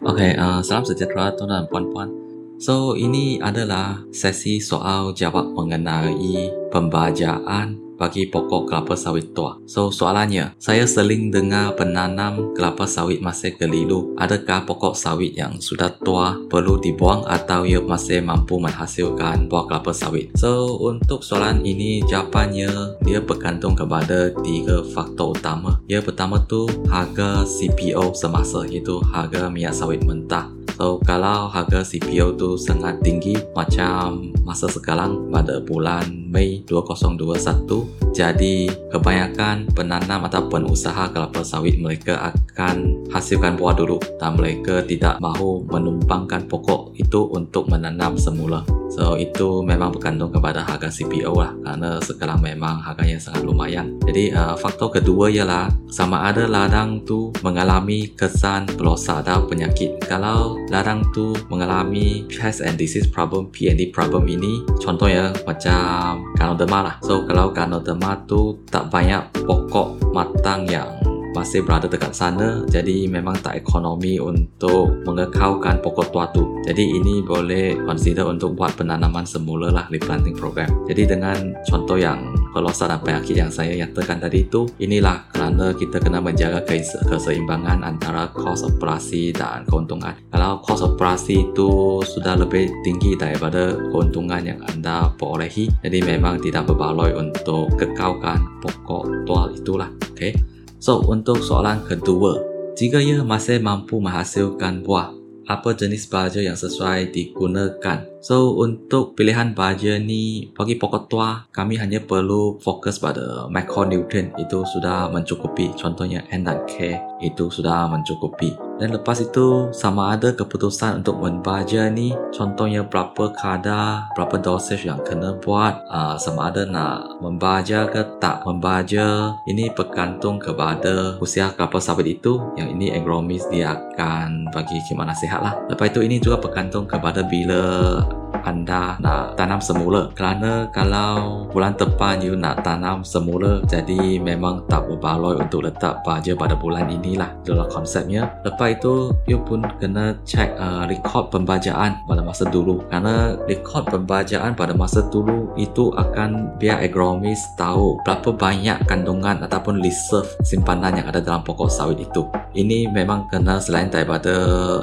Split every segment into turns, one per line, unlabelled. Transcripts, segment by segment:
Okey, uh, salam sejahtera tuan dan puan-puan. So, ini adalah sesi soal jawab mengenai pembajaan bagi pokok kelapa sawit tua. So soalannya, saya sering dengar penanam kelapa sawit masih keliru. Adakah pokok sawit yang sudah tua perlu dibuang atau ia masih mampu menghasilkan buah kelapa sawit? So untuk soalan ini jawapannya dia bergantung kepada tiga faktor utama. Yang pertama tu harga CPO semasa iaitu harga minyak sawit mentah. So kalau harga CPO tu sangat tinggi macam masa sekarang pada bulan Mei 2021 jadi kebanyakan penanam atau pengusaha kelapa sawit mereka akan hasilkan buah dulu dan mereka tidak mahu menumpangkan pokok itu untuk menanam semula. So itu memang bergantung kepada harga CPO lah Kerana sekarang memang harganya sangat lumayan. Jadi uh, faktor kedua ialah Sama ada ladang tu mengalami kesan pelosak atau penyakit. Kalau ladang tu mengalami pest and disease problem P&D problem ini Contohnya macam Ganoderma lah. So kalau Ganoderma tu tak banyak pokok matang yang masih berada dekat sana jadi memang tak ekonomi untuk mengekalkan pokok tua tu. Jadi ini boleh consider untuk buat penanaman semula lah replanting program. Jadi dengan contoh yang pelosak dan penyakit yang saya nyatakan tadi itu inilah kerana kita kena menjaga keseimbangan antara kos operasi dan keuntungan. Kalau kos operasi itu sudah lebih tinggi daripada keuntungan yang anda perolehi jadi memang tidak berbaloi untuk kekalkan pokok tua itulah okay? So, untuk soalan kedua, jika ia masih mampu menghasilkan buah, apa jenis baja yang sesuai digunakan? So, untuk pilihan baja ni, bagi pokok tua, kami hanya perlu fokus pada macronutrient itu sudah mencukupi. Contohnya N dan K itu sudah mencukupi. Dan lepas itu sama ada keputusan untuk membaca ni contohnya berapa kadar, berapa dosage yang kena buat uh, sama ada nak membaca ke tak membaca ini bergantung kepada usia kelapa sawit itu yang ini agronomis dia akan bagi khidmat nasihat lah. Lepas itu ini juga bergantung kepada bila anda nak tanam semula. Kerana kalau bulan depan you nak tanam semula jadi memang tak berbaloi untuk letak baja pada bulan inilah. Itulah konsepnya. Lepas itu you pun kena check uh, rekod pembajaan pada masa dulu. Kerana rekod pembajaan pada masa dulu itu akan biar agronomis tahu berapa banyak kandungan ataupun reserve simpanan yang ada dalam pokok sawit itu. Ini memang kena selain daripada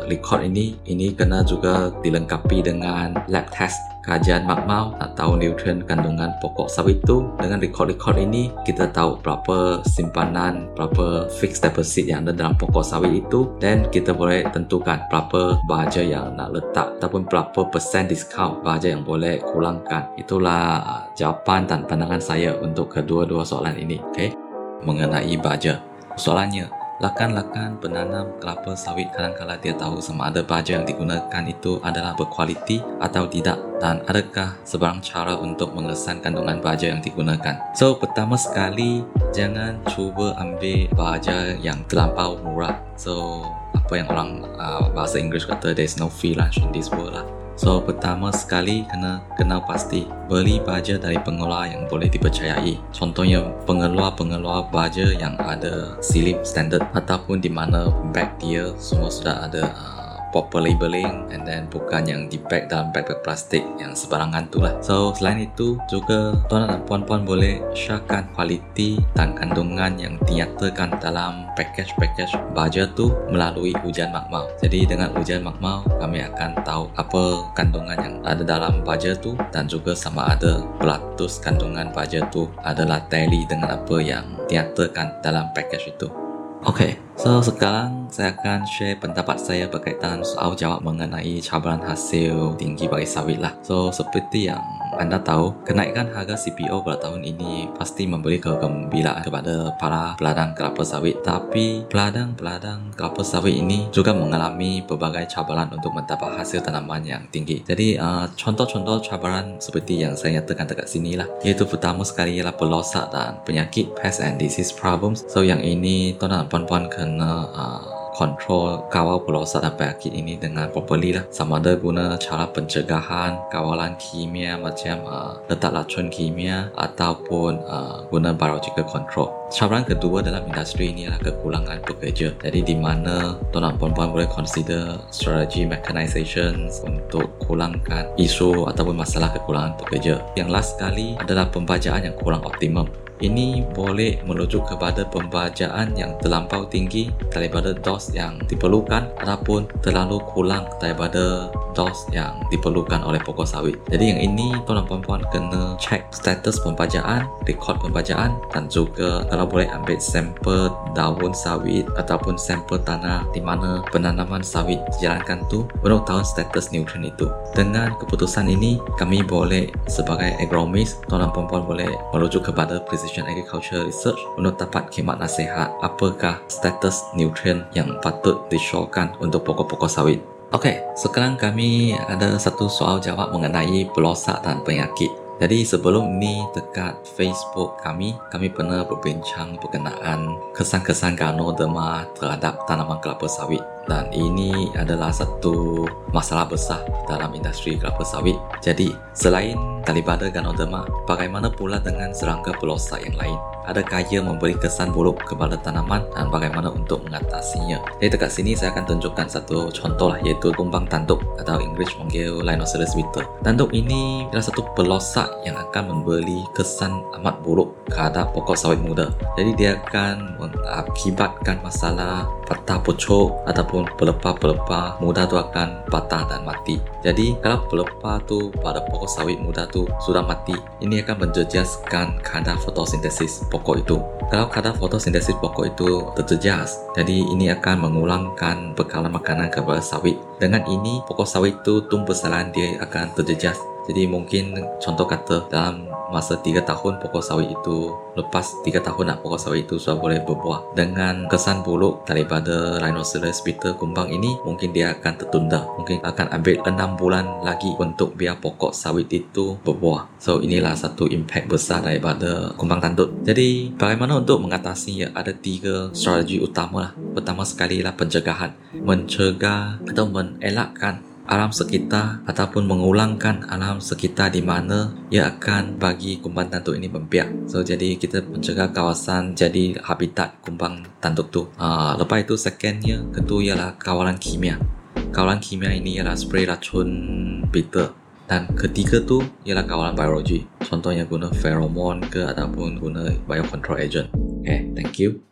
rekod ini ini kena juga dilengkapi dengan lab test kajian makmal atau nutrien kandungan pokok sawit itu. Dengan rekod-rekod ini kita tahu berapa simpanan berapa fixed deposit yang ada dalam pokok sawit itu. Dan kita boleh tentukan berapa bahaja yang nak letak ataupun berapa persen discount bahaja yang boleh kurangkan. Itulah jawapan dan pandangan saya untuk kedua-dua soalan ini okay? mengenai bahaja. Soalannya Lakan-lakan penanam kelapa sawit kadang-kadang dia tahu sama ada baja yang digunakan itu adalah berkualiti atau tidak dan adakah sebarang cara untuk mengesan kandungan baja yang digunakan. So, pertama sekali, jangan cuba ambil baja yang terlampau murah. So, apa yang orang uh, bahasa Inggeris kata, there's no free lunch in this world lah. So pertama sekali kena kenal pasti beli baja dari pengeluar yang boleh dipercayai. Contohnya pengeluar-pengeluar baja yang ada silip standard ataupun di mana bag dia semua sudah ada uh, proper labeling and then bukan yang di pack dalam bag-bag plastik yang sebarangan tu lah. So selain itu juga tuan dan puan-puan boleh syakan kualiti dan kandungan yang dinyatakan dalam package-package baja tu melalui ujian makmal. Jadi dengan ujian makmal kami akan tahu apa kandungan yang ada dalam baja tu dan juga sama ada beratus kandungan baja tu adalah tally dengan apa yang dinyatakan dalam package itu. Okay, so sekarang saya akan share pendapat saya berkaitan soal jawab mengenai cabaran hasil tinggi bagi sawit lah. So seperti yang anda tahu, kenaikan harga CPO pada tahun ini pasti memberi kegembiraan kepada para peladang kelapa sawit. Tapi peladang-peladang kelapa sawit ini juga mengalami pelbagai cabaran untuk mendapat hasil tanaman yang tinggi. Jadi uh, contoh-contoh cabaran seperti yang saya nyatakan dekat sini lah. Iaitu pertama sekali ialah pelosak dan penyakit pest and disease problems. So yang ini tuan dan puan-puan kena uh, control kawal pelosak dan penyakit ini dengan properly lah. Sama ada guna cara pencegahan kawalan kimia macam uh, letak racun kimia ataupun uh, guna biological control. Cabaran kedua dalam industri ini adalah kekurangan pekerja. Jadi di mana tuan puan-puan boleh consider strategi mechanization untuk kurangkan isu ataupun masalah kekurangan pekerja. Yang last sekali adalah pembajaan yang kurang optimum. Ini boleh merujuk kepada pembajaan yang terlampau tinggi daripada dos yang diperlukan ataupun terlalu kurang daripada dos yang diperlukan oleh pokok sawit. Jadi yang ini tuan puan-puan kena check status pembajaan, rekod pembajaan dan juga kalau boleh ambil sampel daun sawit ataupun sampel tanah di mana penanaman sawit dijalankan tu untuk tahu status nutrien itu. Dengan keputusan ini kami boleh sebagai agronomist tuan puan-puan boleh merujuk kepada precision Precision Agriculture Research untuk dapat khidmat nasihat apakah status nutrien yang patut disyorkan untuk pokok-pokok sawit. Okey, sekarang kami ada satu soal jawab mengenai pelosak dan penyakit. Jadi sebelum ini dekat Facebook kami, kami pernah berbincang berkenaan kesan-kesan ganoderma terhadap tanaman kelapa sawit dan ini adalah satu masalah besar dalam industri kelapa sawit. Jadi, selain daripada ganoderma, bagaimana pula dengan serangga pelosak yang lain? Adakah ia memberi kesan buruk kepada tanaman dan bagaimana untuk mengatasinya? Jadi dekat sini saya akan tunjukkan satu contoh lah iaitu kumbang tanduk atau English panggil Linoceros beetle. Tanduk ini adalah satu pelosak yang akan memberi kesan amat buruk terhadap pokok sawit muda. Jadi dia akan mengakibatkan masalah patah pucuk ataupun pelepah-pelepah muda tu akan patah dan mati. Jadi kalau pelepah tu pada pokok sawit muda tu sudah mati, ini akan menjejaskan kadar fotosintesis pokok itu. Kalau kadar fotosintesis pokok itu terjejas, jadi ini akan mengulangkan bekalan makanan kepada sawit. Dengan ini, pokok sawit itu tumbuh salan dia akan terjejas. Jadi mungkin contoh kata dalam masa 3 tahun pokok sawit itu. Lepas 3 tahun nak pokok sawit itu sudah boleh berbuah. Dengan kesan buruk daripada rhinoceros beetle kumbang ini mungkin dia akan tertunda. Mungkin akan ambil 6 bulan lagi untuk biar pokok sawit itu berbuah. So inilah satu impact besar daripada kumbang tanduk jadi bagaimana untuk mengatasi ya ada tiga strategi utama lah? Pertama sekali lah pencegahan. Mencegah atau mengelakkan alam sekitar ataupun mengulangkan alam sekitar di mana ia akan bagi kumbang tanduk ini membiak. So jadi kita mencegah kawasan jadi habitat kumbang tanduk tu. Uh, lepas itu secondnya kedua ialah kawalan kimia. Kawalan kimia ini ialah spray racun beetle. Dan ketiga tu ialah kawalan biologi. Contohnya guna pheromone ke ataupun guna biocontrol agent. Okay, thank you.